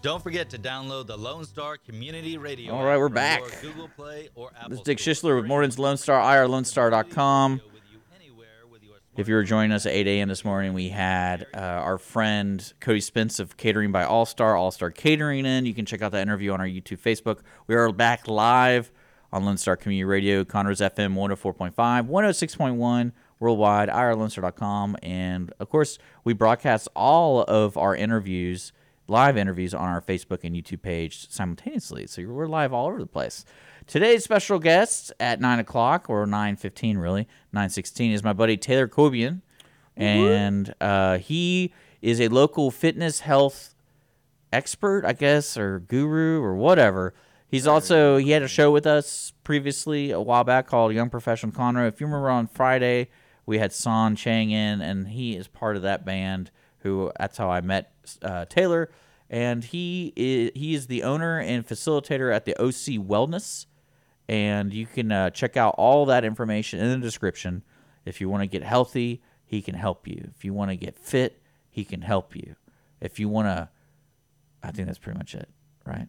Don't forget to download the Lone Star Community Radio. All right, we're back. Google Play or Apple This is Dick Store. Schistler with Morton's Lone Star, irlonestar.com. If you were joining us at 8 a.m. this morning, we had uh, our friend Cody Spence of Catering by All Star, All Star Catering in. You can check out that interview on our YouTube, Facebook. We are back live on Lone Star Community Radio, Conroe's FM 104.5, 106.1 worldwide, irlonestar.com. And of course, we broadcast all of our interviews, live interviews, on our Facebook and YouTube page simultaneously. So we're live all over the place. Today's special guest at 9 o'clock, or 9.15 really, 9.16, is my buddy Taylor Coibion. And uh, he is a local fitness health expert, I guess, or guru or whatever. He's also he had a show with us previously a while back called Young Professional Conroe. If you remember on Friday, we had Son Chang in, and he is part of that band. Who that's how I met uh, Taylor, and he is he is the owner and facilitator at the OC Wellness, and you can uh, check out all that information in the description. If you want to get healthy, he can help you. If you want to get fit, he can help you. If you want to, I think that's pretty much it, right?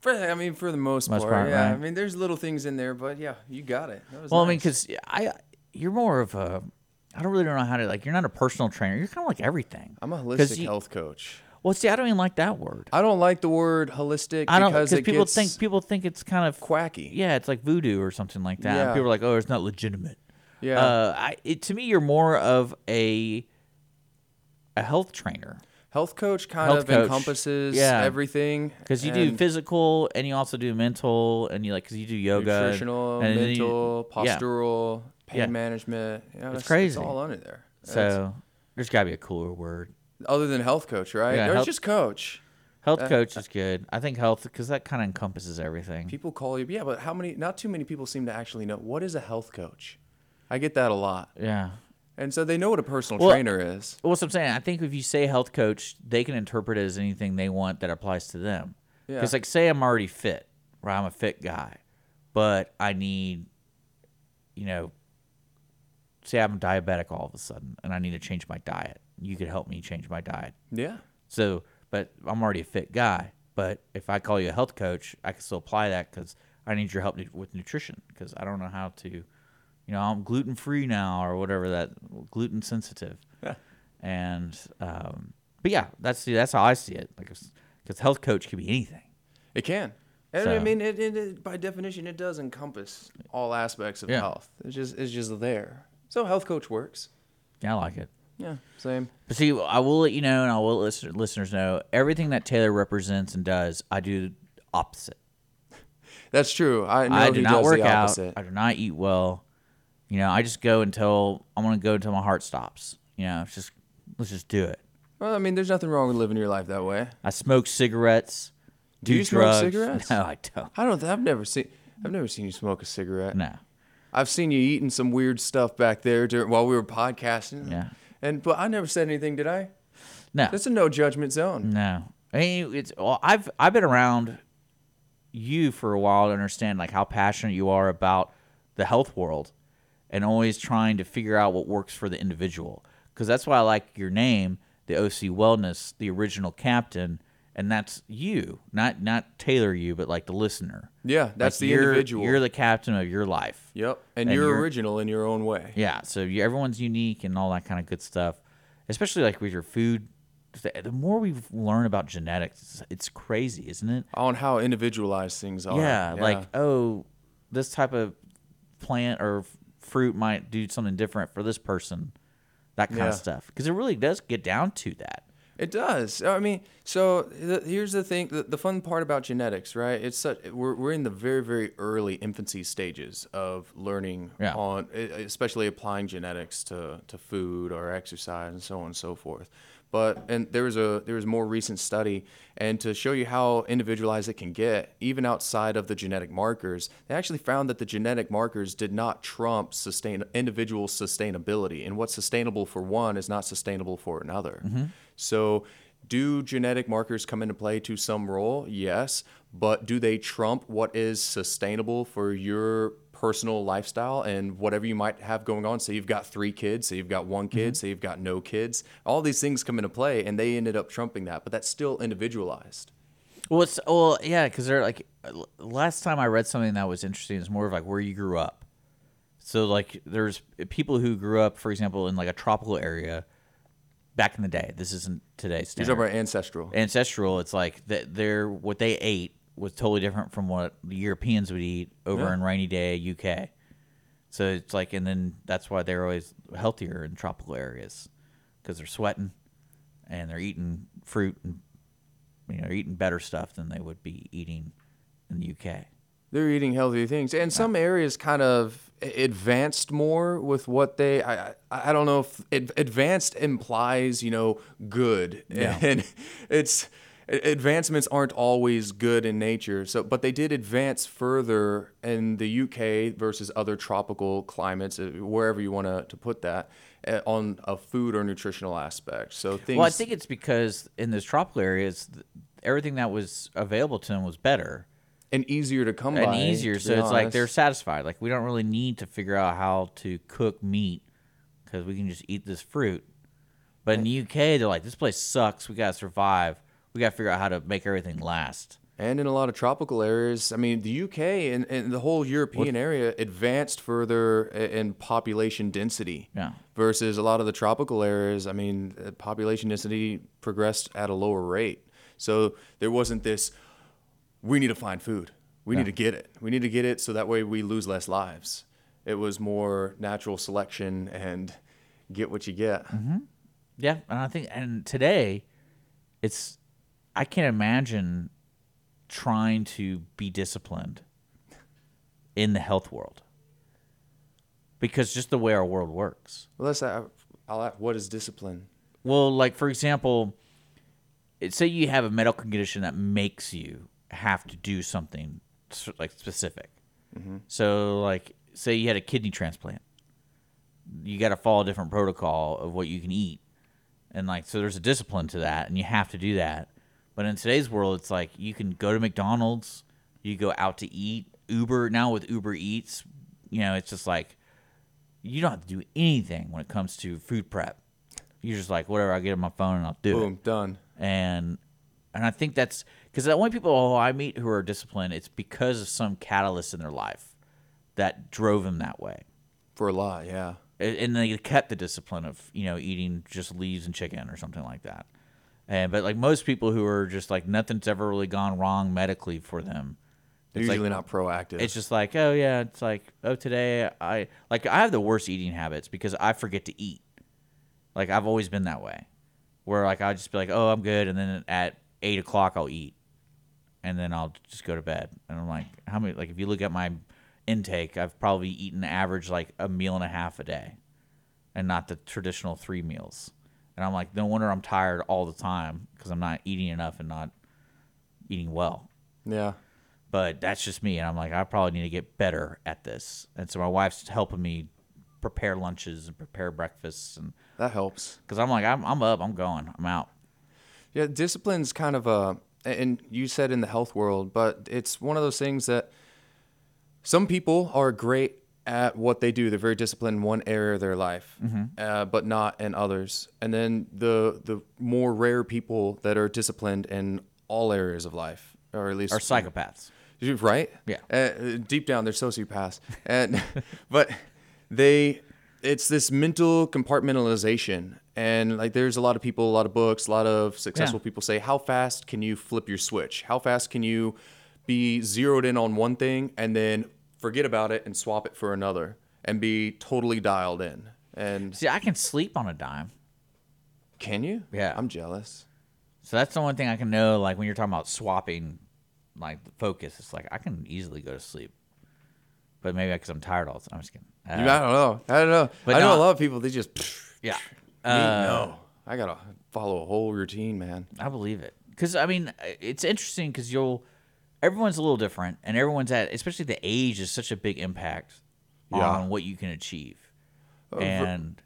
For I mean, for the most, Most part, part, yeah. I mean, there's little things in there, but yeah, you got it. That was Well, I mean, because I, you're more of a, I don't really know how to like. You're not a personal trainer. You're kind of like everything. I'm a holistic you- health coach. Well, see, I don't even like that word. I don't like the word holistic I don't because it people gets think people think it's kind of quacky. Yeah, it's like voodoo or something like that. Yeah. People are like, oh, it's not legitimate. Yeah. Uh, I it, to me, you're more of a a health trainer health coach kind Health of coach. encompasses Yeah. everything because you do physical and you also do mental and you like because you do yoga, nutritional, and you- mental, yeah. postural, pain Yeah. management. You know, it's, crazy. It's all under there. So there's got to be a cooler word. Other than health coach, right? Yeah, Or health- just coach. Health Uh, coach is good. I think health because that kind of encompasses everything. People call you, yeah, but how many? Not too many people seem to actually know what is a health coach. I get that a lot, Yeah. and so they know what a personal Well, trainer is. Well, what I'm saying, I think if you say health coach, they can interpret it as anything they want that applies to them. Yeah. Because, like, say I'm already fit, right? I'm a fit guy, but I need, you know, say I'm diabetic all of a sudden and I need to change my diet. You could help me change my diet. Yeah, So, but I'm already a fit guy. But if I call you a health coach, I can still apply that because I need your help with nutrition because I don't know how to, you know, I'm gluten free now or whatever that gluten sensitive. and, um, but yeah, that's that's how I see it. Like, because health coach could be anything. it can. And I mean, it, it, it, by definition, it does encompass all aspects of Yeah. health. It's just it's just there. So health coach works. Yeah, I like it. Yeah, same. But see, I will let you know, and I will let listeners know everything that Taylor represents and does. I do opposite. That's true. I know I do he not does work out. I do not eat well. You know, I just go until I'm gonna go until my heart stops. You know, it's just let's just do it. Well, I mean, there's nothing wrong with living your life that way. I smoke cigarettes. Do Do you smoke drugs. cigarettes? No, I don't. I don't. I've never seen. I've never seen you smoke a cigarette. No. I've seen you eating some weird stuff back there during, while we were podcasting. Yeah. And but I never said anything, did I? No. That's a no judgment zone. No. I mean, it's well, I've I've been around you for a while to understand like how passionate you are about the health world and always trying to figure out what works for the individual. Because that's why I like your name, the OC Wellness, the original captain, and that's you, not not Taylor you, but like the listener. Yeah, that's Like, the you're- individual. You're the captain of your life. Yep. And, And you're, you're- original in your own way. Yeah, so you, everyone's unique and all that kind of good stuff, especially like with your food. The more we learn about genetics, it's, it's crazy, isn't it? On how individualized things are. Yeah, like oh, this type of plant or fruit might do something different for this person, that kind Yeah. of stuff. Because it really does get down to that. It does. I mean, so the, here's the thing: the, the fun part about genetics, right? It's such we're we're in the very very early infancy stages of learning Yeah. on, especially applying genetics to to food or exercise and so on and so forth. But and there was a there was a more recent study, and to show you how individualized it can get, even outside of the genetic markers, they actually found that the genetic markers did not trump sustain individual sustainability, and what's sustainable for one is not sustainable for another. Mm-hmm. So, do genetic markers come into play to some role? Yes. But do they trump what is sustainable for your personal lifestyle and whatever you might have going on? So you've got three kids, so you've got one kid, mm-hmm. so you've got no kids. All these things come into play and they ended up trumping that, but that's still individualized. Well, it's well, yeah, because they're like last time I read something that was interesting It's more of like where you grew up. So like there's people who grew up, for example, in like a tropical area back in the day. This isn't today's You're standard. talking about ancestral. ancestral. It's like that they're what they ate was totally different from what the Europeans would eat over Yeah. in rainy day UK. So it's like, and then that's why they're always healthier in tropical areas because they're sweating and they're eating fruit and you know eating better stuff than they would be eating in the UK. They're eating healthy things, and some areas kind of advanced more with what they. I I, don't know if ad- advanced implies you know good, Yeah. and it's advancements aren't always good in nature. So, but they did advance further in the UK versus other tropical climates, uh, wherever you want to to put that, uh, on a food or nutritional aspect. So things. Well, I think it's because in those tropical areas, everything that was available to them was better. And easier to come and by. easier. So it's like they're satisfied. Like we don't really need to figure out how to cook meat because we can just eat this fruit. But in the UK, they're like, this place sucks. We gotta survive. We gotta figure out how to make everything last. And in a lot of tropical areas, I mean, the UK and, and the whole European area advanced further in population density. Yeah. Versus a lot of the tropical areas, I mean, uh, population density progressed at a lower rate. So there wasn't this, we need to find food. We need to get it. We need to get it so that way we lose less lives. It was more natural selection and get what you get. Yeah, and I think and today, it's I can't imagine trying to be disciplined in the health world because just the way our world works. Well, let's, uh, I'll ask, what is discipline? Well, like for example, it- say you have a medical condition that makes you have to do something like specific. So, like, say you had a kidney transplant, you got to follow a different protocol of what you can eat, and like, so there's a discipline to that, and you have to do that. But in today's world, it's like you can go to McDonald's, you go out to eat, Uber now with Uber Eats, you know, it's just like you don't have to do anything when it comes to food prep. You're just like whatever I get on my phone and I'll do it Boom, done. and and I think that's because the only people I meet who are disciplined, it's because of some catalyst in their life that drove them that way, For a lot, yeah. And they kept the discipline of you know eating just leaves and chicken or something like that. And but like most people who are just like nothing's ever really gone wrong medically for them. They're It's like- usually not proactive. It's just like, oh yeah, it's like, oh today I like I have the worst eating habits because I forget to eat. Like I've always been that way, where like I'll just be like, oh I'm good, and then at eight o'clock I'll eat, and then I'll just go to bed. And I'm like, how many? Like if you look at my intake, I've probably eaten average like a meal and a half a day, and not the traditional three meals. And I'm like, no wonder I'm tired all the time because I'm not eating enough and not eating well yeah. but that's just me and i'm like i probably need to get better at this and so my wife's helping me prepare lunches and prepare breakfasts and That helps. because i'm like I'm, I'm up i'm going i'm out Yeah, discipline's kind of a, and you said in the health world, but it's one of those things that some people are great at what they do. They're very disciplined in one area of their life, uh, but not in others. And then the the more rare people that are disciplined in all areas of life, or at least are psychopaths right? Yeah. Uh, deep down, they're sociopaths, and but they, it's this mental compartmentalization, and like there's a lot of people, a lot of books, a lot of successful Yeah. people say, how fast can you flip your switch? How fast can you be zeroed in on one thing and then forget about it and swap it for another and be totally dialed in? And see i can sleep on a dime can you? Yeah. I'm jealous. so that's the one thing i can know like when you're talking about swapping like the focus it's like i can easily go to sleep but maybe because i'm tired all the time i'm just kidding Uh, I don't know. I don't know. But I know no- a lot of people. They just. yeah uh, Me, Uh, no. I gotta follow a whole routine, man. I believe it because I mean uh, it's interesting because you'll everyone's a little different and everyone's at especially the age is such a big impact Yeah. on what you can achieve and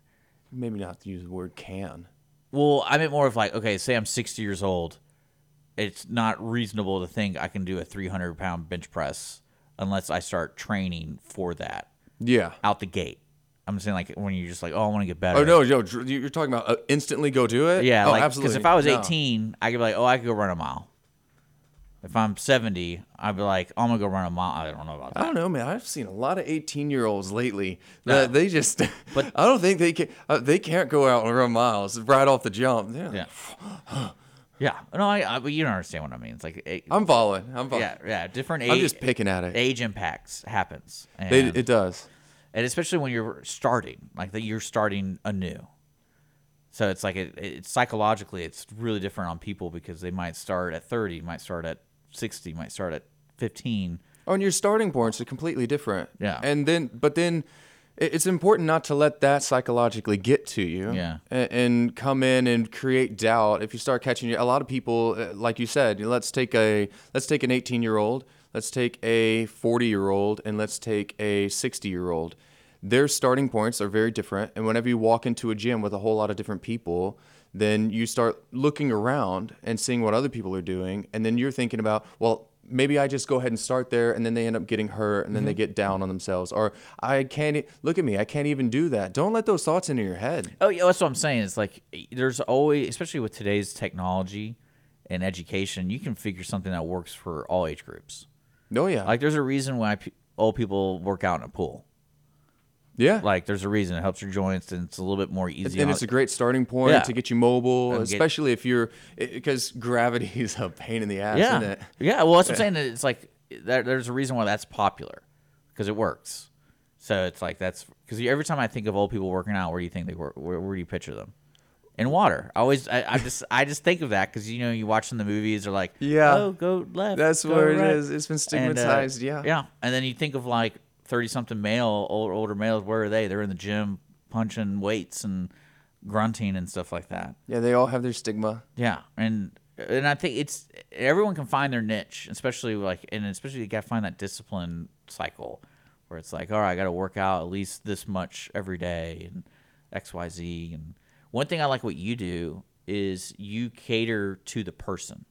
Maybe not to use the word can. well I meant more of like okay say I'm 60 years old it's not reasonable to think I can do a 300 pound bench press unless I start training for that Yeah. out the gate I'm saying like when you're just like oh I want to get better Oh no, Joe, dr- you're talking about uh, instantly go do it. yeah oh, like absolutely. because if I was No. 18 I could be like oh I could go run a mile If I'm 70, I'd be like, I'm gonna go run a mile. I don't know about that. I don't know, man. I've seen a lot of 18 year olds lately Yeah. that they just, But- I don't think they can, uh, they can't go out and run miles right off the jump. They're like, Yeah. No, I, I. But you don't understand what I mean. It's like, it, I'm following. I'm following. yeah, yeah. Different age. I'm just picking at it. age impacts happens, and, They, it does. and especially when you're starting, like that, you're starting anew. So it's like it, it's psychologically, it's really different on people because they might start at 30, might start at 60, might start at 15. Oh, and your starting points are completely different. Yeah. And then, but then it- it's important not to let that psychologically get to you. Yeah. And, and come in and create doubt. If you start catching a lot of people, uh, like you said, let's take a let's take an 18 year old, let's take a 40 year old, and let's take a 60 year old. Their starting points are very different. And whenever you walk into a gym with a whole lot of different people, then you start looking around and seeing what other people are doing, and then you're thinking about, well, maybe I just go ahead and start there, and then they end up getting hurt, and then they mm-hmm. get down on themselves, or I can't look at me, I can't even do that. Don't let those thoughts into your head. Oh yeah, that's what I'm saying. It's like there's always, especially with today's technology and education, you can figure something that works for all age groups. No, yeah, Like there's a reason why old people work out in a pool. Yeah. Like there's a reason it helps your joints and it's a little bit more easy. and it's a great starting point Yeah. to get you mobile, get- especially if you're because gravity is a pain in the ass, yeah, isn't it? yeah. Well, that's what I'm saying. It's like there, there's a reason why that's popular because it works. So it's like that's because every time I think of old people working out, where do you think they work? Where, where do you picture them? In water. I always, I, I just, I just think of that because you know you watch in the movies, they're like, Yeah. oh, go left. That's go where it right." is. It's been And, uh, stigmatized. yeah, yeah. And then you think of like thirty something male, old, older males. Where are they? They're in the gym punching weights and grunting and stuff like that. yeah. They all have their stigma. Yeah, and and I think it's everyone can find their niche, especially like and especially you got to find that discipline cycle where it's like, all right, I got to work out at least this much every day and X Y Z. And one thing I like what you do is you cater to the person.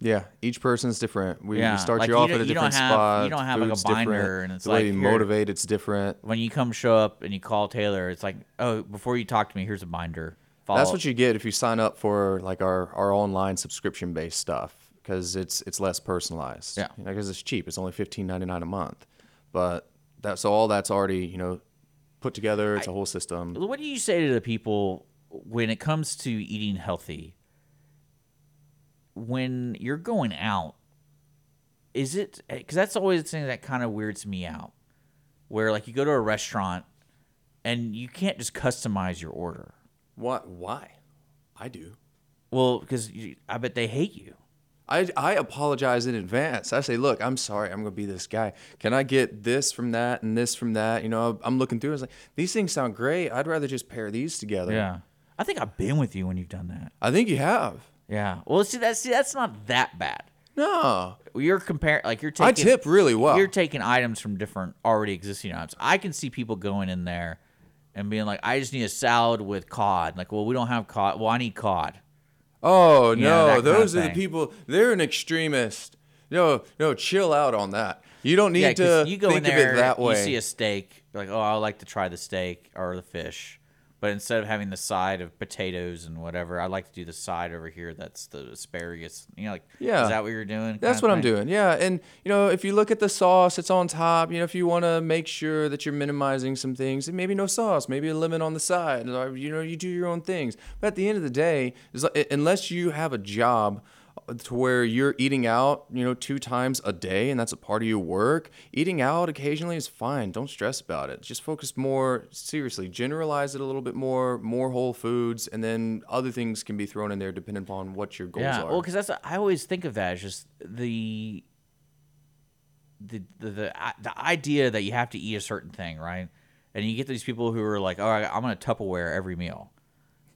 Yeah, each person's different. We, Yeah, we start like you you off at a different have- spot. you don't have, like, a binder different, and it's the way like, you motivate, it's different. When you come show up and you call Taylor, it's like, oh, before you talk to me, here's a binder. Follow That's what you get if you sign up for like our, our online subscription based stuff because it's it's less personalized. Yeah. because it's cheap. It's only fifteen ninety nine a month, but that so all that's already you know put together. It's a whole system. What do you say to the people when it comes to eating healthy? When you're going out, is it because that's always the thing that kind of weirds me out, where like you go to a restaurant and you can't just customize your order. What? Why? I do. Well, because I bet they hate you. I, I apologize in advance. I say, look, I'm sorry. I'm going to be this guy. Can I get this from that and this from that? You know, I'm looking through. I was like, these things sound great. I'd rather just pair these together. Yeah, I think I've been with you when you've done that. I think you have. Yeah. Well, see that's see that's not that bad. No. You're comparing like you're taking. I tip really well. You're taking items from different already existing items. I can see people going in there and being like, "I just need a salad with cod." Like, well, we don't have cod. Well, I need cod. Oh Yeah, no, that kinda those are the people. They're an extremist. No, no, chill out on that. You don't need Yeah, to you go think in there, of it that way. you see a steak, you're like, "Oh, I like to try the steak or the fish," but instead of having the side of potatoes and whatever, I like to do the side over here. That's the asparagus. You know, like, Yeah. is that what you're doing? That's what I'm doing. Yeah, and you know, if you look at the sauce, it's on top. You know, if you want to make sure that you're minimizing some things, and maybe no sauce, maybe a lemon on the side. You know, you do your own things. But at the end of the day, unless you have a job to where you're eating out, you know, two times a day, and that's a part of your work, eating out occasionally is fine. Don't stress about it. Just focus more seriously. Generalize it a little bit more. More whole foods, and then other things can be thrown in there depending upon what your goals yeah, are. well, because that's I always think of that as just the the the the, the idea that you have to eat a certain thing, right? And you get these people who are like, "All right, I'm gonna Tupperware every meal,"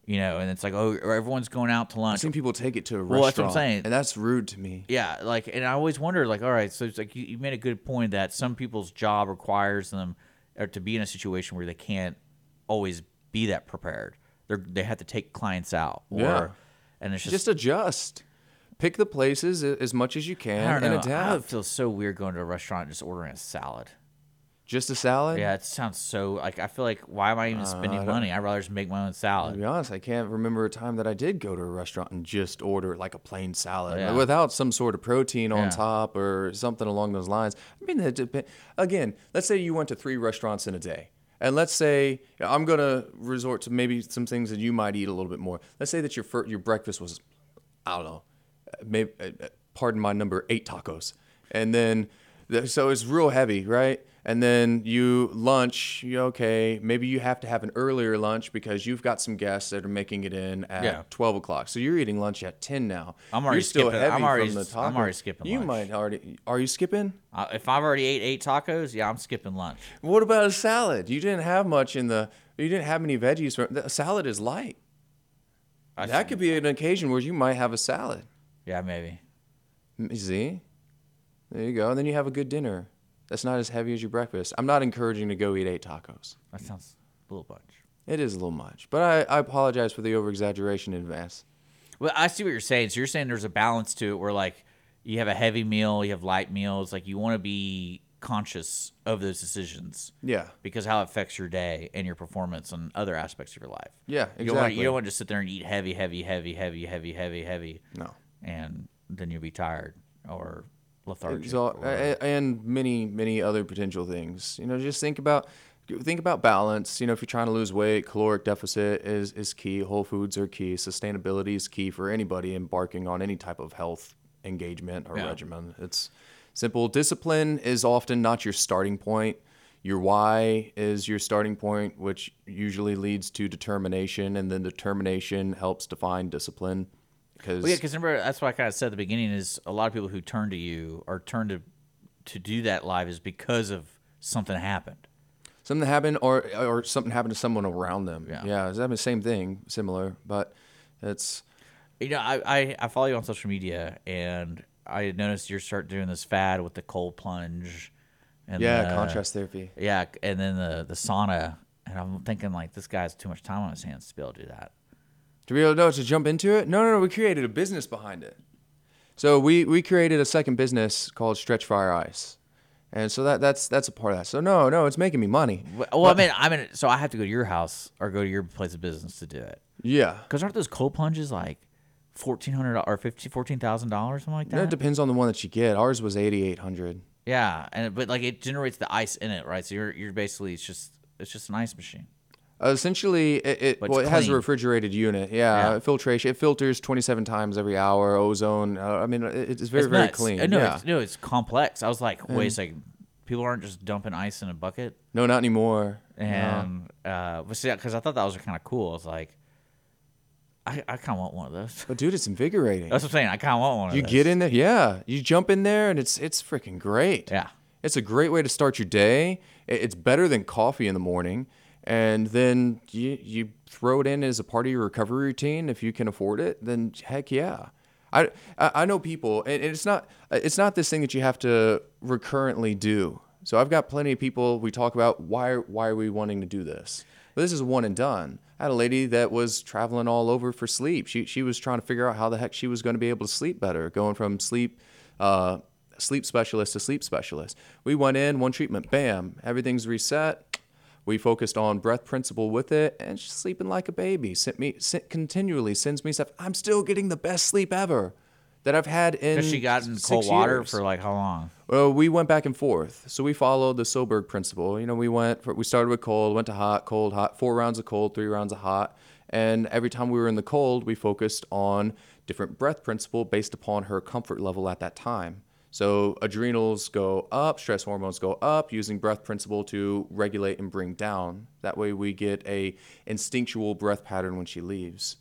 you know, and it's like, "Oh, everyone's going out to lunch. I've lunch." seen people take it to a Well, that's restaurant, what I'm saying. and that's rude to me. Yeah, like, and I always wonder, like, all right, so it's like you, you made a good point that some people's job requires them or to be in a situation where they can't always be that prepared. They they have to take clients out, or Yeah. and it's just, Just adjust. Pick the places as much as you can and know. I would adapt. feel so weird going to a restaurant and just ordering a salad. Just a salad? Yeah, it sounds so like I feel like why am I even spending I money? I'd rather just make my own salad. To be honest, I can't remember a time that I did go to a restaurant and just order like a plain salad Yeah. without some sort of protein on Yeah. top or something along those lines. I mean, it dep- again, let's say you went to three restaurants in a day. And let's say I'm going to resort to maybe some things that you might eat a little bit more. Let's say that your fir- your breakfast was, I don't know, maybe, uh, pardon my number, eight tacos. And then, the- so it's real heavy, right? And then you lunch, you okay, maybe you have to have an earlier lunch because you've got some guests that are making it in at Yeah. 12 o'clock. So you're eating lunch at 10 now. I'm already you're still skipping- heavy I'm already from the taco. I'm already skipping You lunch. might already, are you skipping? Uh, if I've already ate eight tacos, yeah, I'm skipping lunch. What about a salad? You didn't have much in the, you didn't have many veggies. For, the salad is light. I That could be an occasion where you might have a salad. Yeah, maybe. See? There you go. And then you have a good dinner. That's not as heavy as your breakfast. I'm not encouraging to go eat eight tacos. That sounds a little much. It is a little much. But I, I apologize for the over exaggeration in advance. Well, I see what you're saying. So you're saying there's a balance to it where like you have a heavy meal, you have light meals, like you want to be conscious of those decisions Yeah. because how it affects your day and your performance and other aspects of your life. Yeah, You don't, want, exactly. you don't want to just sit there and eat heavy, heavy, heavy, heavy, heavy, heavy, heavy, No. and then you'll be tired or lethargic. Or- and many, many other potential things. You know, just think about think about balance. You know, if you're trying to lose weight, caloric deficit is is key. Whole foods are key. Sustainability is key for anybody embarking on any type of health engagement or Yeah. regimen. It's simple. Discipline is often not your starting point. Your why is your starting point, which usually leads to determination, and then determination helps define discipline. Because Well, yeah, because remember that's why I kind of said at the beginning is a lot of people who turn to you or turn to to do that live is because of something happened. something happened or or something happened to someone around them. Yeah. Yeah, it's the same thing, similar, but it's You know, I, I, I follow you on social media, and I noticed you start doing this fad with the cold plunge, and yeah, the- contrast therapy. yeah, and then the the sauna, and I'm thinking like this guy has too much time on his hands to be able to do that. To be able to know to jump into it? No, no, no. We created a business behind it. So we we created a second business called Stretch Fire Ice, and so that that's that's a part of that. So no, no, it's making me money. Well, well, I mean, I mean, so I have to go to your house or go to your place of business to do it. Yeah. Because aren't those cold plunges like fourteen hundred or fifty fourteen thousand dollars something like No, that? it depends on the one that you get. Ours was eighty eight hundred. yeah, and but like it generates the ice in it, right? So you're you're basically it's just it's just an ice machine. Uh, essentially, it, it well, it has a refrigerated unit. Yeah, Yeah. filtration. It filters twenty seven times every hour. Ozone. Uh, I mean, it, it's very it's very clean. Uh, No, yeah. it's, no, it's complex. I was like, wait a second, people aren't just dumping ice in a bucket, No, not anymore. No. and uh, but see, because I thought that was kind of cool. I was like, I, I kind of want one of those. But dude, it's invigorating. That's what I'm saying. I kind of want one. Of those. you get in there, yeah. You jump in there, and it's it's freaking great. Yeah. It's a great way to start your day. It's better than coffee in the morning, and then you you throw it in as a part of your recovery routine if you can afford it. Then heck yeah. I I know people, and it's not it's not this thing that you have to recurrently do. So I've got plenty of people. We talk about why why are we wanting to do this? Well, this is one and done. I had a lady that was traveling all over for sleep. She she was trying to figure out how the heck she was going to be able to sleep better, going from sleep. Uh, sleep specialist to sleep specialist. We went in, one treatment, bam, everything's reset. We focused on breath principle with it, and she's sleeping like a baby. Sent me sent, continually sends me stuff. I'm still getting the best sleep ever that I've had in. Has she gotten cold water years. for like how long? Well, we went back and forth. So we followed the Soberg principle. You know, we went, for, we started with cold, went to hot, cold, hot, four rounds of cold, three rounds of hot. And every time we were in the cold, we focused on different breath principle based upon her comfort level at that time. So adrenals go up, stress hormones go up, using breath principle to regulate and bring down. That way we get a instinctual breath pattern when she leaves,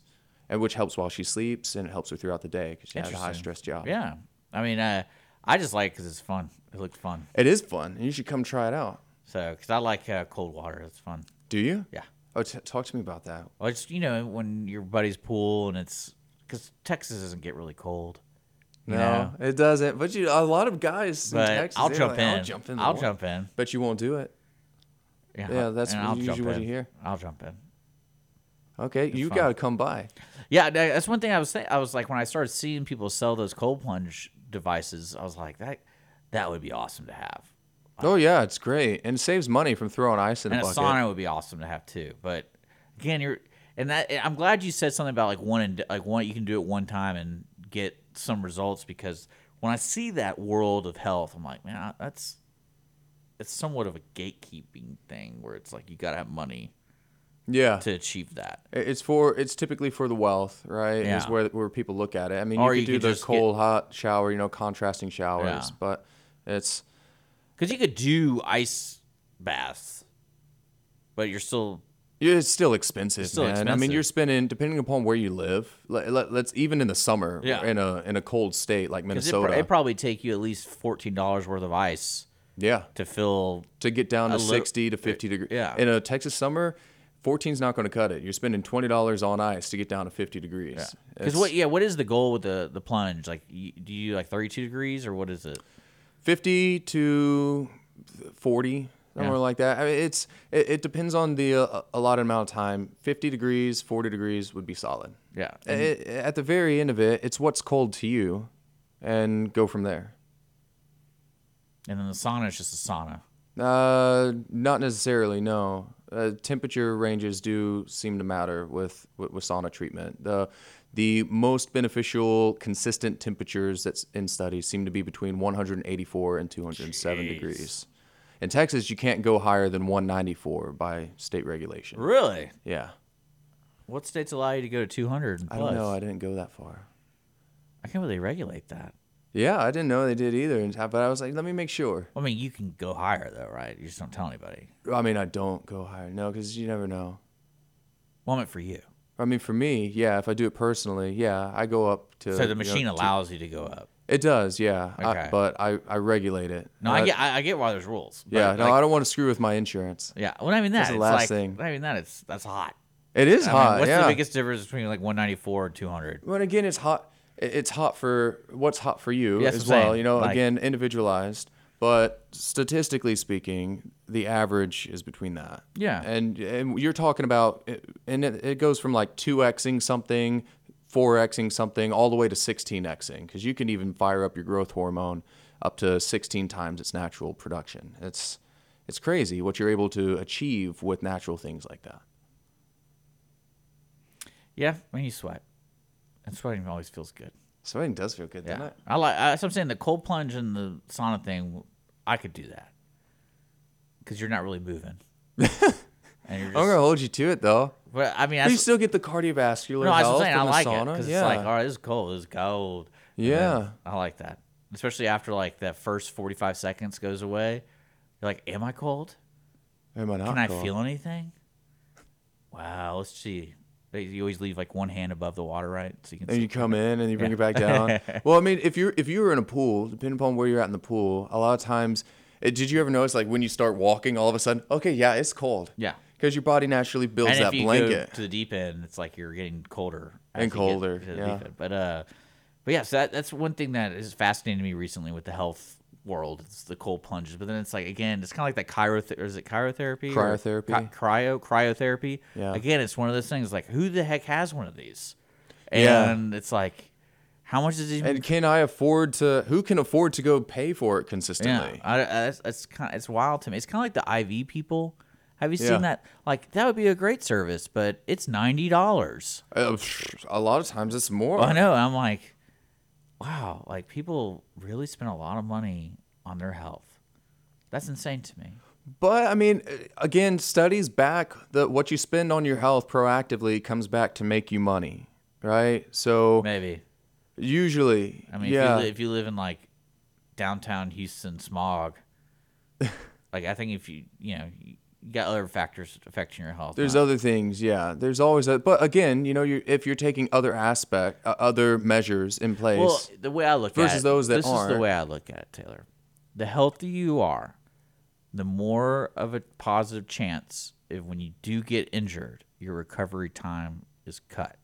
and which helps while she sleeps and it helps her throughout the day because she has a high stress job. Yeah. I mean, uh, I just like because it's fun. It looks fun. It is fun, and you should come try it out. So, because I like uh, cold water. It's fun. Do you? Yeah. Oh, t- talk to me about that. Well, it's you know when your buddy's pool and it's because Texas doesn't get really cold. You know? it doesn't. But you, a lot of guys in But Texas, I'll jump like, in. I'll jump in. I'll jump in. But you won't do it. Yeah, Yeah, that's what- usually what you hear. I'll jump in. Okay, you fun. got to come by. Yeah, that's one thing I was saying. I was like, when I started seeing people sell those cold plunge devices, I was like, that that would be awesome to have. Oh yeah, it's great and it saves money from throwing ice in and a a bucket. sauna would be awesome to have too. But again, you're and that I'm glad you said something about like one and like one you can do it one time and get some results because when I see that world of health, I'm like, man, that's it's somewhat of a gatekeeping thing where it's like you gotta have money Yeah, to achieve that. it's for it's typically for the wealth, right? Is Yeah. where where people look at it. I mean, Or you you could do the just get- cold hot shower, you know, contrasting showers, Yeah. but it's Because you could do ice baths, but you're still It's still expensive, still man. I mean, you're spending depending upon where you live. Let, let, let's even in the summer, Yeah. in a in a cold state like because it, Minnesota. it probably take you at least fourteen dollars worth of ice yeah, to fill. to get down to 60 to 50 degrees. yeah. In a Texas summer, 14's not going to cut it. You're spending twenty dollars on ice to get down to 50 degrees. Because It's what? Yeah, what is the goal with the the plunge? Like, you, do you like thirty two degrees or what is it? 50 to 40 somewhere Yeah. like that. I mean, it's it, it depends on the uh, allotted amount of time. 50 degrees 40 degrees would be solid. Yeah, A- at the very end of it it's what's cold to you and go from there. And then the sauna is just a sauna. uh not necessarily no. Uh, temperature ranges do seem to matter with, with with sauna treatment. The the most beneficial consistent temperatures that's in studies seem to be between 184 and 207 Jeez. degrees in texas you can't go higher than 194 by state regulation Really? yeah What states allow you to go to two hundred? i don't know i didn't go that far I can't really regulate that. yeah i didn't know they did either and- but i was like let me make sure I mean, you can go higher though, right? You just don't tell anybody. i mean i don't go higher no because you never know Well, I meant for you. I mean, for me, yeah. If I do it personally, yeah, I go up to. So you the know, machine to- allows you to go up. It does, yeah. I- but I, I regulate it. No, Uh, I get I, I get why there's rules. Yeah, no, like- I don't want to screw with my insurance. Yeah, well, I mean that. That's the last like, thing. I mean that. It's that's hot. It is I mean, hot. what's yeah. the biggest difference between like 194 and 200? Well, again, it's hot. It's hot for what's hot for you Yeah, as well. saying. You know, Like- again, individualized. But statistically speaking, the average is between that. Yeah. And and you're talking about, and it, it goes from like two xing something, four xing something, all the way to 16 xing, because you can even fire up your growth hormone up to 16 times its natural production. It's it's crazy what you're able to achieve with natural things like that. Yeah, when you sweat, and sweating always feels good. Sweating does feel good, doesn't Yeah, it? I like. I, so I'm saying the cold plunge and the sauna thing. I could do that because you're not really moving. and you're I'm gonna hold you to it though. But I mean, But you still get the cardiovascular no, health I'm saying. I like it because yeah. it's like, oh, this is cold. This is cold. Yeah. I like that, especially after like that first 45 seconds goes away. You're like, am I cold? Am I not Can I cold? feel anything? Wow, let's see. You always leave like one hand above the water, right? So you can and see. you come in and you bring it back down. well, I mean, if you're if you were in a pool, depending upon where you're at in the pool, a lot of times, did you ever notice like when you start walking, all of a sudden, okay, yeah, it's cold. Yeah. Because your body naturally builds and that if you blanket. go to the deep end, it's like you're getting colder And colder, yeah. But uh, but yeah, so that, that's one thing that is fascinating to me recently with the health world. It's the cold plunges, but then it's like again, it's kind of like that chiro. Or is it cryotherapy? or Cryotherapy. Cry- cryo cryotherapy. Yeah. Again, it's one of those things like who the heck has one of these? Yeah. And it's like, how much does it even and can I afford to? Who can afford to go pay for it Yeah, consistently? I, I, it's, it's kind it's wild to me. It's kind of like the IV people. Have you Yeah. seen that? Like that would be a great service, but it's ninety dollars. Uh, a lot of times it's more. I know. I'm like, wow. Like people really spend a lot of money on their health. That's insane to me. But I mean, uh, again, studies back that what you spend on your health proactively comes back to make you money, right? So Maybe. usually, I mean, yeah, if, you li- if you live in like downtown Houston smog, like I think if you you know you got other factors affecting your health. There's other things, yeah. There's always a, but again, you know, you if you're taking other aspect, uh, other measures in place, Well, the way I look versus at it, those that this is the way I look at it, Taylor. The healthier you are, the more of a positive chance if when you do get injured, your recovery time is cut.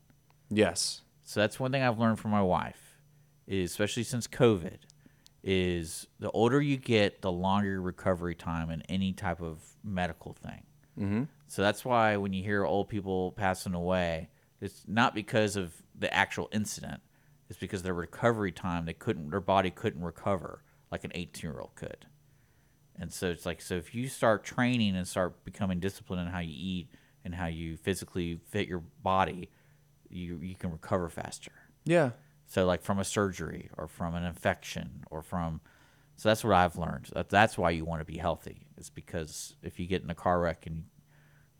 yes, So that's one thing I've learned from my wife, is especially since COVID, is the older you get, the longer your recovery time in any type of medical thing. mm-hmm. So that's why when you hear old people passing away, it's not because of the actual incident. It's because their recovery time, they couldn't, their body couldn't recover like an 18 year old could. And so it's like so if you start training and start becoming disciplined in how you eat and how you physically fit your body, you you can recover faster. Yeah. So like from a surgery or from an infection or from so that's what I've learned. That's why you want to be healthy. It's because if you get in a car wreck and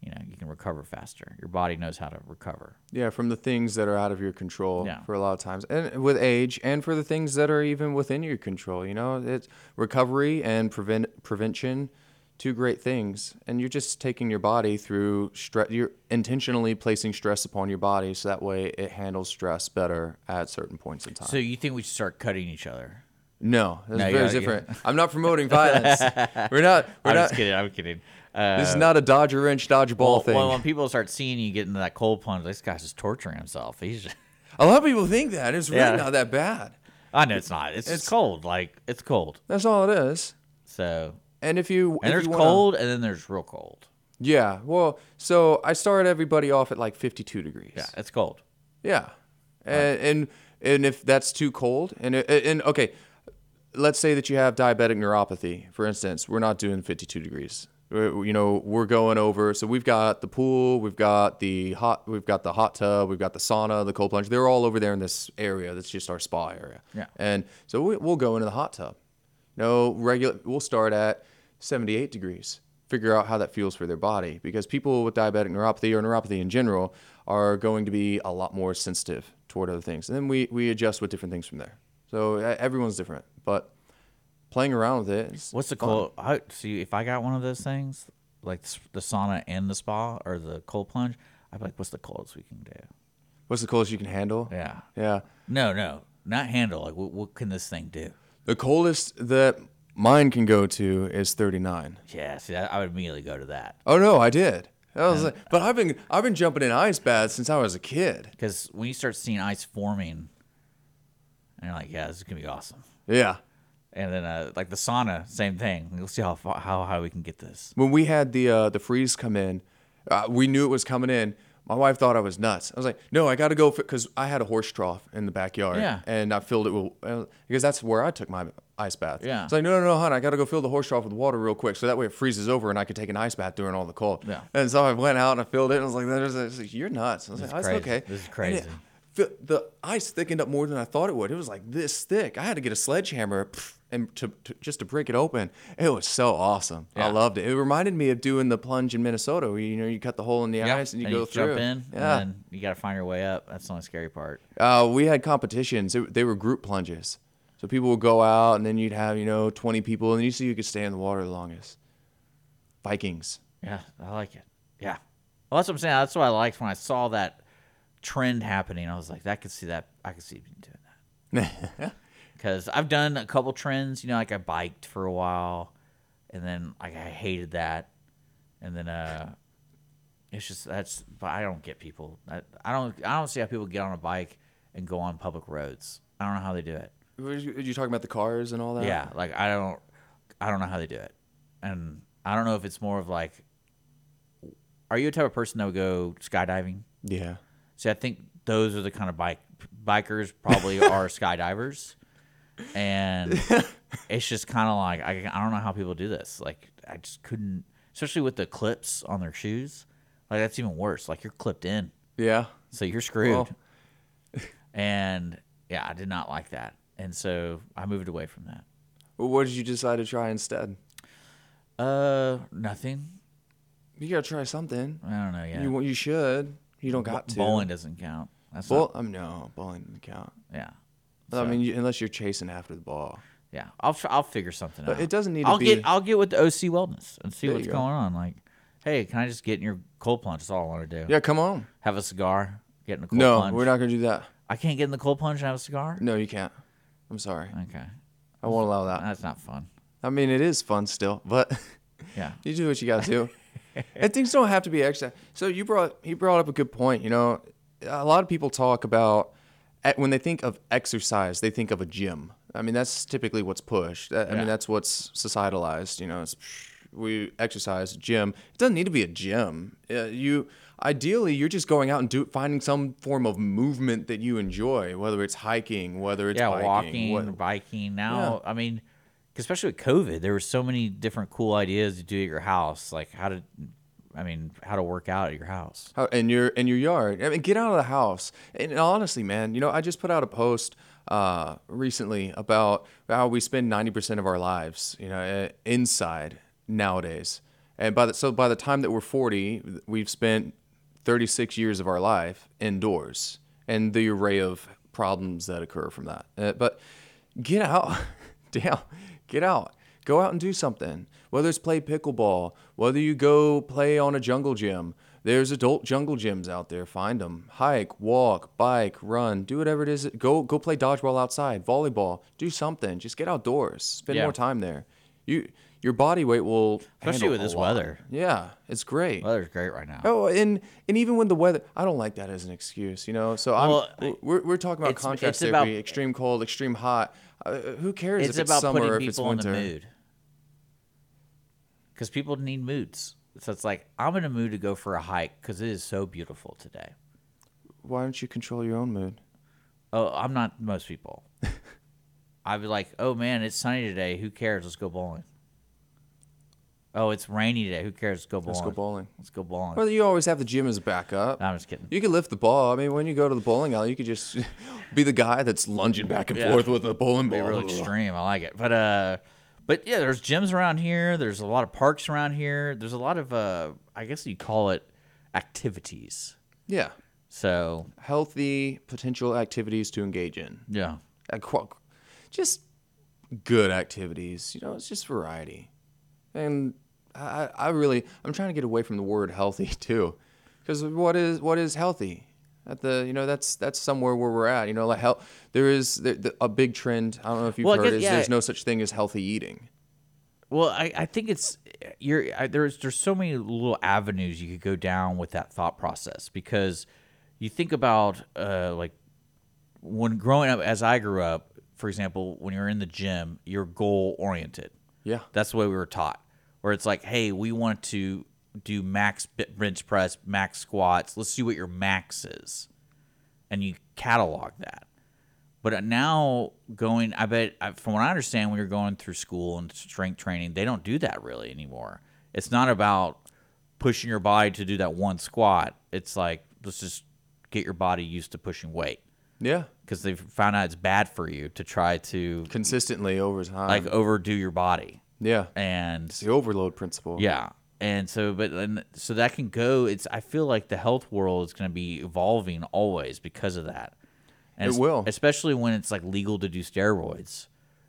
you know you can recover faster. Your body knows how to recover. Yeah, from the things that are out of your control Yeah. for a lot of times, and with age, and for the things that are even within your control. You know, it's recovery and prevent prevention, two great things, and you're just taking your body through stress. You're intentionally placing stress upon your body, so that way it handles stress better at certain points in time. So you think we should start cutting each other? no, that's No, very yeah, yeah. different. I'm not promoting violence. we're not. We're I'm not. just kidding. I'm kidding. Uh, This is not a dodger wrench, dodge ball well, thing. well, when people start seeing you get into that cold plunge, this guy's just torturing himself. He's just, a lot of people think that it's really Yeah. not that bad. I know it's not. It's, It's- cold. Like it's cold. That's all it is. So And if you and if there's you wanna- cold and then there's real cold. Yeah. Well, so I start everybody off at like 52 degrees. Yeah, it's cold. Yeah. And and, and if that's too cold, and and okay, let's say that you have diabetic neuropathy, for instance, we're not doing 52 degrees. We're- You know, we're going over. So we've got the pool, we've got the hot, we've got the hot tub, we've got the sauna, the cold plunge. They're all over there in this area. That's just our spa area. Yeah. And so we, we'll go into the hot tub. No regular. We'll start at 78 degrees. Figure out how that feels for their body because people with diabetic neuropathy or neuropathy in general are going to be a lot more sensitive toward other things. And then we, we adjust with different things from there. So everyone's different, but playing around with it. Is What's the cold? I, see, if I got one of those things, like the sauna and the spa or the cold plunge, I'd be like, "What's the coldest we can do?" What's the coldest you can handle? Yeah. Yeah. No, no, not handle. Like, what, what can this thing do? The coldest that mine can go to is 39. Yeah. See, I, would immediately go to that Oh no, I did. I was like, but I've been I've been jumping in ice baths since I was a kid. because when you start seeing ice forming, and you're like, "Yeah, this is gonna be awesome." Yeah. And then, uh, like the sauna, same thing. We'll see how far, how high we can get this. when we had the uh, the freeze come in, uh, we knew it was coming in. My wife thought I was nuts. I was like, "No, I got to go because I had a horse trough in the backyard, Yeah. and I filled it with uh, because that's where I took my ice bath. Yeah. it's like, no, no, no, hon, I got to go fill the horse trough with water real quick, so that way it freezes over and I could take an ice bath during all the cold. Yeah. And so I went out and I filled it, and I was like, "There's a, I was like, you're nuts." I was This like, "That's okay." This is crazy. it- the ice thickened up more than I thought it would. It was like this thick. I had to get a sledgehammer pff, and to, to just to break it open. It was so awesome. Yeah. I loved it. It reminded me of doing the plunge in Minnesota. Where, you know, you cut the hole in the ice and you go through. jump in, Yeah. and then you got to find your way up. That's the only scary part. Uh, we had competitions. It, they were group plunges. So people would go out and then you'd have you know 20 people and you see who could stay in the water the longest. Vikings. Yeah, I like it. Yeah. Well, that's what I'm saying. That's what I liked when I saw that trend happening. I was like, that could see that. I could see doing that. Because I've done a couple trends. You know, like I biked for a while, and then like I hated that, and then uh, it's just that's. But I don't get people. I, I don't. I don't see how people get on a bike and go on public roads. I don't know how they do it. Were you, were you talking about the cars and all that? Yeah, like I don't, I don't know how they do it, and I don't know if it's more of like, are you a type of person that would go skydiving? Yeah. See, I think those are the kind of bike bikers probably are skydivers, and it's just kind of like I, I don't know how people do this. Like I just couldn't, especially with the clips on their shoes. Like that's even worse. Like you're clipped in, Yeah. so you're screwed. Well. and yeah, I did not like that, and so I moved away from that. Well, what did you decide to try instead? Uh, nothing. You gotta try something. I don't know. Yeah, You you should. You don't got to. bowling doesn't count. That's Bowl, not, um, no, bowling doesn't count. yeah. I So, mean, you, unless you're chasing after the ball. yeah, I'll I'll figure something But out. it doesn't need to I'll be- get I'll get with the OC Wellness and see There what's go. going on. Like, hey, can I just get in your cold plunge? That's all I want to do. Yeah, come on. Have a cigar. Get in the cold No, plunge. we're not gonna do that. I can't get in the cold plunge and have a cigar. No, you can't. I'm sorry. Okay, I won't allow that. that's not fun. I mean, it is fun still, but Yeah, you do what you gotta do. and things don't have to be extra. So you brought he brought up a good point. You know, a lot of people talk about when they think of exercise, they think of a gym. I mean, that's typically what's pushed. I Yeah. mean, that's what's societalized. You know, it's, we exercise gym. It doesn't need to be a gym. Uh, you ideally you're just going out and do finding some form of movement that you enjoy, whether it's hiking, whether it's yeah, biking, walking, what- biking. Now, I mean, especially with COVID, there were so many different cool ideas to do at your house, like how to, I mean, how to work out at your house. How, in your in your yard. I mean, get out of the house. And honestly, man, you know, I just put out a post uh, recently about how we spend ninety percent of our lives, you know, inside nowadays. And by the so by the time that we're forty, we've spent thirty six years of our life indoors, and the array of problems that occur from that. Uh, but get out, damn, get out. Go out and do something. Whether it's play pickleball, whether you go play on a jungle gym, there's adult jungle gyms out there. Find them. Hike, walk, bike, run, do whatever it is. Go go play dodgeball outside, volleyball. Do something. Just get outdoors. Spend Yeah. more time there. You your body weight will Especially with this lot. weather. Yeah, it's great. Weather's great right now. Oh, and and even when the weather, I don't like that as an excuse, you know. So I'm, Well, we're, we're talking about it's- contrast it's about- theory, extreme cold, extreme hot. Uh, who cares it's if it's about summer or if it's people in winter? Because people need moods. So it's like I'm in a mood to go for a hike because it is so beautiful today. Why don't you control your own mood? Oh, I'm not most people. I'd be like, oh man, it's sunny today. Who cares? Let's go bowling. Oh, it's rainy today. Who cares? Let's go bowling. Let's go bowling. Let's go bowling. Well, you always have the gym as a backup. I'm just kidding. You could lift the ball. I mean, when you go to the bowling alley, you could just be the guy that's lunging back and Yeah. forth with a bowling Be ball. real extreme. I like it. But uh, but yeah, there's gyms around here. There's a lot of parks around here. There's a lot of uh, I guess you call it activities. Yeah, So healthy potential activities to engage in. yeah, Just good activities. You know, it's just variety. And I, I really, I'm trying to get away from the word healthy too, because what is what is healthy? At the, you know, that's that's somewhere where we're at. You know, like health. There is there, the, a big trend. I don't know if you've Well, heard. guess- is yeah. there's no such thing as healthy eating. Well, I, I think it's you're I, there's there's so many little avenues you could go down with that thought process because you think about uh, like when growing up as I grew up, for example, when you're in the gym, you're goal oriented. Yeah. That's the way we were taught. Where it's like, hey, we want to do max bench press, max squats. Let's see what your max is, and you catalog that. But now going, I bet from what I understand, when you're going through school and strength training, they don't do that really anymore. It's not about pushing your body to do that one squat. It's like let's just get your body used to pushing weight Yeah. because they've found out it's bad for you to try to Consistently over time. like overdo your body yeah. and It's the overload principle. yeah. And so, but and so that can go. It's. I feel like the health world is going to be evolving always because of that. And It will. especially when it's like legal to do steroids.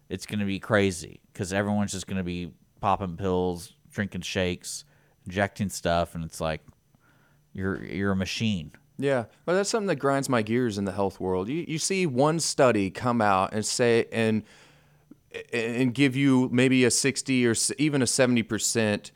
It's going to be crazy because everyone's just going to be popping pills, drinking shakes, injecting stuff, and it's like you're you're a machine. Yeah, well, that's something that grinds my gears in the health world. You you see one study come out and say and and give you maybe a sixty or even a seventy percent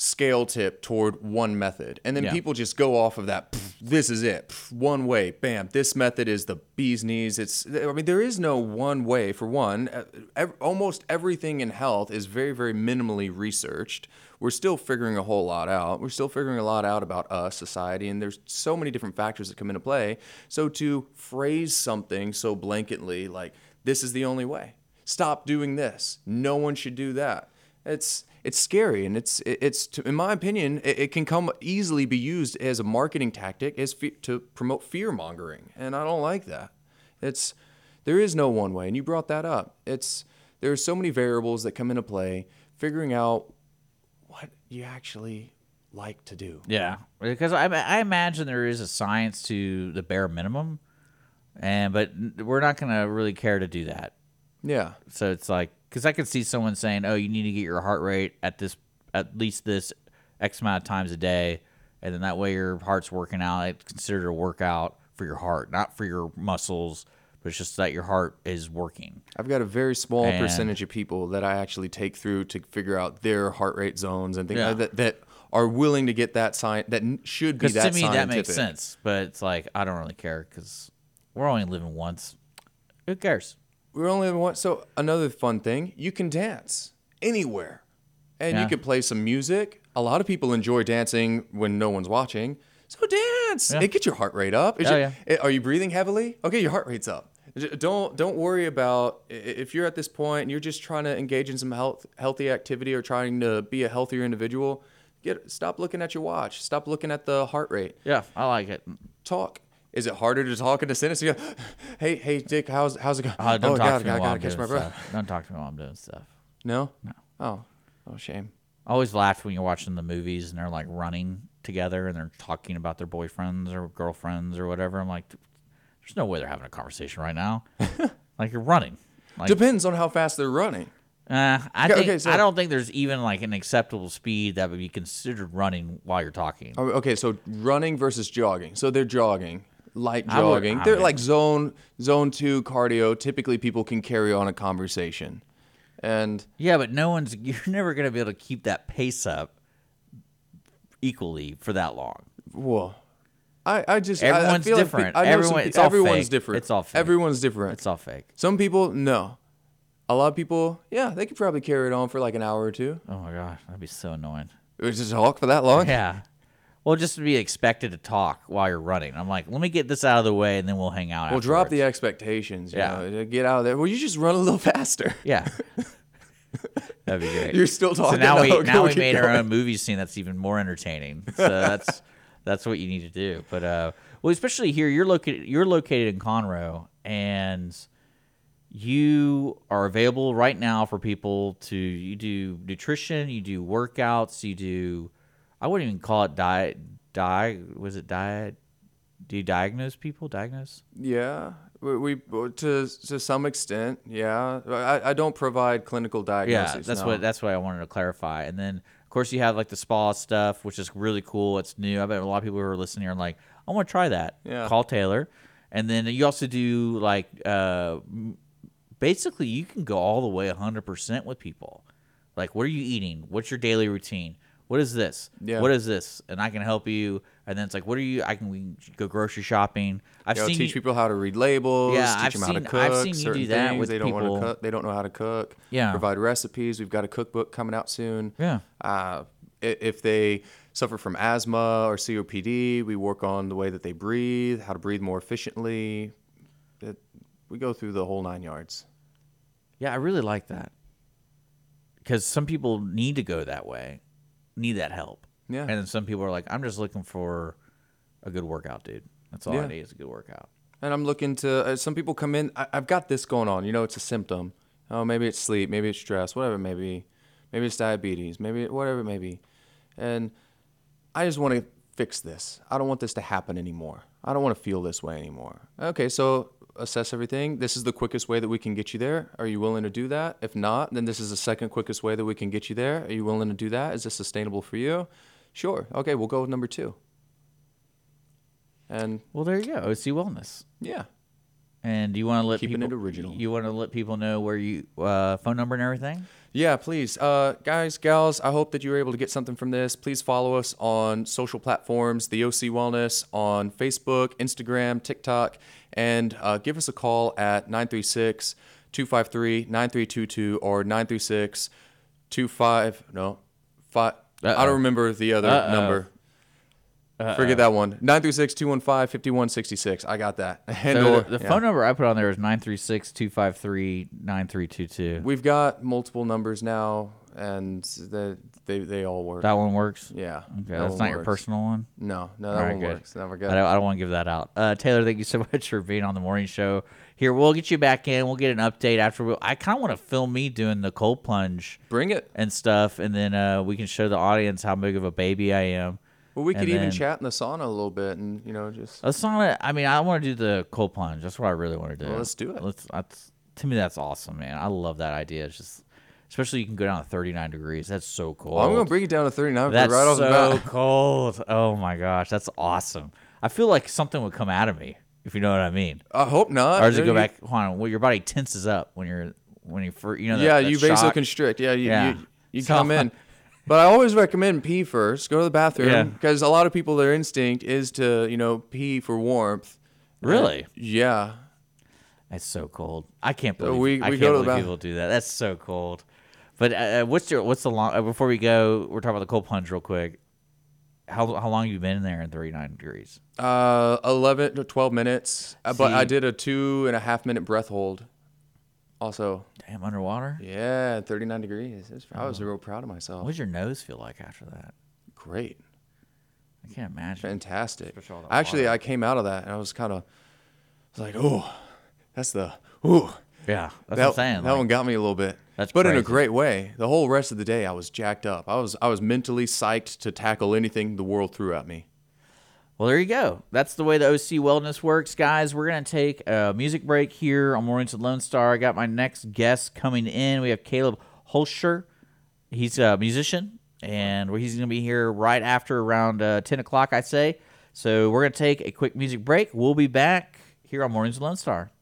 scale tip toward one method, and then Yeah. people just go off of that. This is it, one way. Bam, this method is the bee's knees. It's I mean there is no one way. For one, Uh, almost everything in health is very very minimally researched. We're still figuring a whole lot out. We're still figuring a lot out about us, society, and there's so many different factors that come into play. So to phrase something so blanketly like this is the only way. Stop doing this. No one should do that. It's it's scary, and it's it's in my opinion, it, can come easily be used as a marketing tactic as fe- to promote fear mongering, and I don't like that. It's there is no one way, and you brought that up. It's there are so many variables that come into play. Figuring out what you actually like to do. Yeah, because I, I imagine there is a science to the bare minimum, and but we're not going to really care to do that. Yeah, So it's like because I could see someone saying, "Oh, you need to get your heart rate at this at least this X amount of times a day, and then that way your heart's working out. It's considered a workout for your heart, not for your muscles, but it's just that your heart is working." I've got a very small And- percentage of people that I actually take through to figure out their heart rate zones and things Yeah. that that are willing to get that sign that should be Because that to me scientific. that makes sense, but it's like I don't really care because we're only living once. Who cares? We're only one. So another fun thing, you can dance anywhere, and Yeah. you can play some music. A lot of people enjoy dancing when no one's watching. So dance. Yeah. It gets your heart rate up. Is Oh, your- eh, Are you breathing heavily? Okay, your heart rate's up. Don't don't worry about if you're at this point and you're just trying to engage in some health healthy activity or trying to be a healthier individual. Get stop looking at your watch. Stop looking at the heart rate. Yeah, I like it. Talk. Is it harder to talk in a sentence? You go, hey hey Dick, how's how's it going? Uh, don't oh talk God, to me I while gotta I'm doing stuff. Don't talk to me while I'm doing stuff. No. No. Oh. Oh shame. I always laugh when you're watching the movies and they're like running together and they're talking about their boyfriends or girlfriends or whatever. I'm like, there's no way they're having a conversation right now. like you're running. Like, Depends on how fast they're running. uh, I Okay, think okay, so- I don't think there's even like an acceptable speed that would be considered running while you're talking. Oh, Okay, so running versus jogging. So they're jogging, light I would- jogging. They're would- like zone zone two cardio. Typically, people can carry on a conversation, and Yeah, but no one's you're never gonna be able to keep that pace up equally for that long. Well, I, I just I- I Everyone's feel like different. I know some Everyone- it's all everyone's fake. different. It's all fake. Everyone's different. It's all fake. Some people, no. A lot of people, yeah, they could probably carry it on for like an hour or two. Oh my gosh, that'd be so annoying. Just talk for that long. Yeah. Well, just to be expected to talk while you're running. I'm like, let me get this out of the way, and then we'll hang out. Well, drop the expectations. You Yeah. know, get out of there. Well, you just run a little faster. Yeah. That'd be great. You're still talking. so now we now we made our own movie scene that's even more entertaining. So that's that's what you need to do. But uh, well, especially here, you're located you're located in Conroe, and you are available right now for people to you do nutrition, you do workouts, you do I wouldn't even call it diet. Die was it diet? Do you diagnose people? Diagnose? Yeah, we, we to to some extent, yeah. I, I don't provide clinical diagnosis. Yeah, that's no. what that's what I wanted to clarify. And then of course you have like the spa stuff, which is really cool. It's new. I bet a lot of people who are listening here are like, I want to try that. Yeah. Call Taylor. And then you also do like uh, basically you can go all the way 100% with people. Like, what are you eating? What's your daily routine? What is this? Yeah. What is this? And I can help you. And then it's like, what are you? I can we go grocery shopping. I've seen teach you, people how to read labels. Yeah, teach I've them how to seen- cook. I've seen you do that things with they don't want to cook. They don't know how to cook. Yeah. Provide recipes. We've got a cookbook coming out soon. Yeah. Uh, if they suffer from asthma or COPD, we work on the way that they breathe, how to breathe more efficiently. It, we go through the whole nine yards. Yeah, I really like that. Because some people need to go that way, need that help. Yeah. And then some people are like, I'm just looking for a good workout, dude. That's all Yeah. I need is a good workout. And I'm looking to. Uh, some people come in. I, I've got this going on. You know, it's a symptom. Oh, maybe it's sleep. Maybe it's stress. Whatever it may be. Maybe it's diabetes. Maybe whatever it may be. And I just want to fix this. I don't want this to happen anymore. I don't want to feel this way anymore. Okay, so assess everything. This is the quickest way that we can get you there. Are you willing to do that? If not, then this is the second quickest way that we can get you there. Are you willing to do that? Is this sustainable for you? Sure. Okay, we'll go with number two. And Well, there you go. OC Wellness. yeah, And do you want to let Keeping people, it original. You want to let people know where you uh, phone number and everything? Yeah, please. Uh, guys, gals, I hope that you were able to get something from this. Please follow us on social platforms, the OC Wellness, on Facebook, Instagram, TikTok, and uh, give us a call at 936 253 9322 or 936 25. No, five. I Uh-oh. don't remember the other Uh-oh. number. Forget that one. 936 215 5166. I got that. And So or- the, the yeah. phone number I put on there is 936 253 9322. We've got multiple numbers now, and the, they, they all work. That one works? Yeah. Okay, that that's not your personal one? No, no, that All right, one good. works. Never I good. don't, I don't want to give that out. Uh, Taylor, thank you so much for being on the morning show. Here, we'll get you back in. We'll get an update after. We, I kind of want to film me doing the cold plunge Bring it. and stuff, and then uh, we can show the audience how big of a baby I am. Well, we And could even chat in the sauna a little bit, and you know, just A sauna. I mean, I want to do the cold plunge. That's what I really want to do. Well, let's do it. Let's. That's, to me, that's awesome, man. I love that idea. It's just, especially you can go down to 39 degrees. That's so cold. well, I'm gonna bring it down to 39 That's right off the so cold. Oh my gosh, that's awesome. I feel like something would come out of me, if you know what I mean. I hope not. Or does it go you- back? Hold on. Well, your body tenses up when you're when you first. You know. That, Yeah, that you shock. vasoconstrict. Yeah, you Yeah. you, you So- come in. But I always recommend pee first. Go to the bathroom because a lot of people their instinct is to you know pee for warmth. Really? Uh, yeah. It's so cold. I can't So believe we- I we can't go to the believe people do that. That's so cold. But uh, uh, what's your what's the long? Uh, before we go, we're talking about the cold plunge real quick. How how long have you been in there in 39 degrees? Uh, 11 to 12 minutes. Uh, but I did a two and a half minute breath hold. Also, Damn, underwater. yeah, 39 degrees. Was- I was real proud of myself. What does your nose feel like after that? Great. I can't imagine. Fantastic. Especially all that Actually, water. I came out of that and I was kind of was like, oh, that's the, ooh. Yeah, that's that, what I'm saying. that like- one got me a little bit. That's but in a great way. The whole rest of the day, I was jacked up. I was I was mentally psyched to tackle anything the world threw at me. Well, there you go. That's the way the OC Wellness works, guys. We're gonna take a music break here on Mornings with Lone Star. I got my next guest coming in. We have Caleb Holscher. He's a musician, and he's gonna be here right after around uh, ten o'clock, I say. So we're gonna take a quick music break. We'll be back here on Mornings with Lone Star.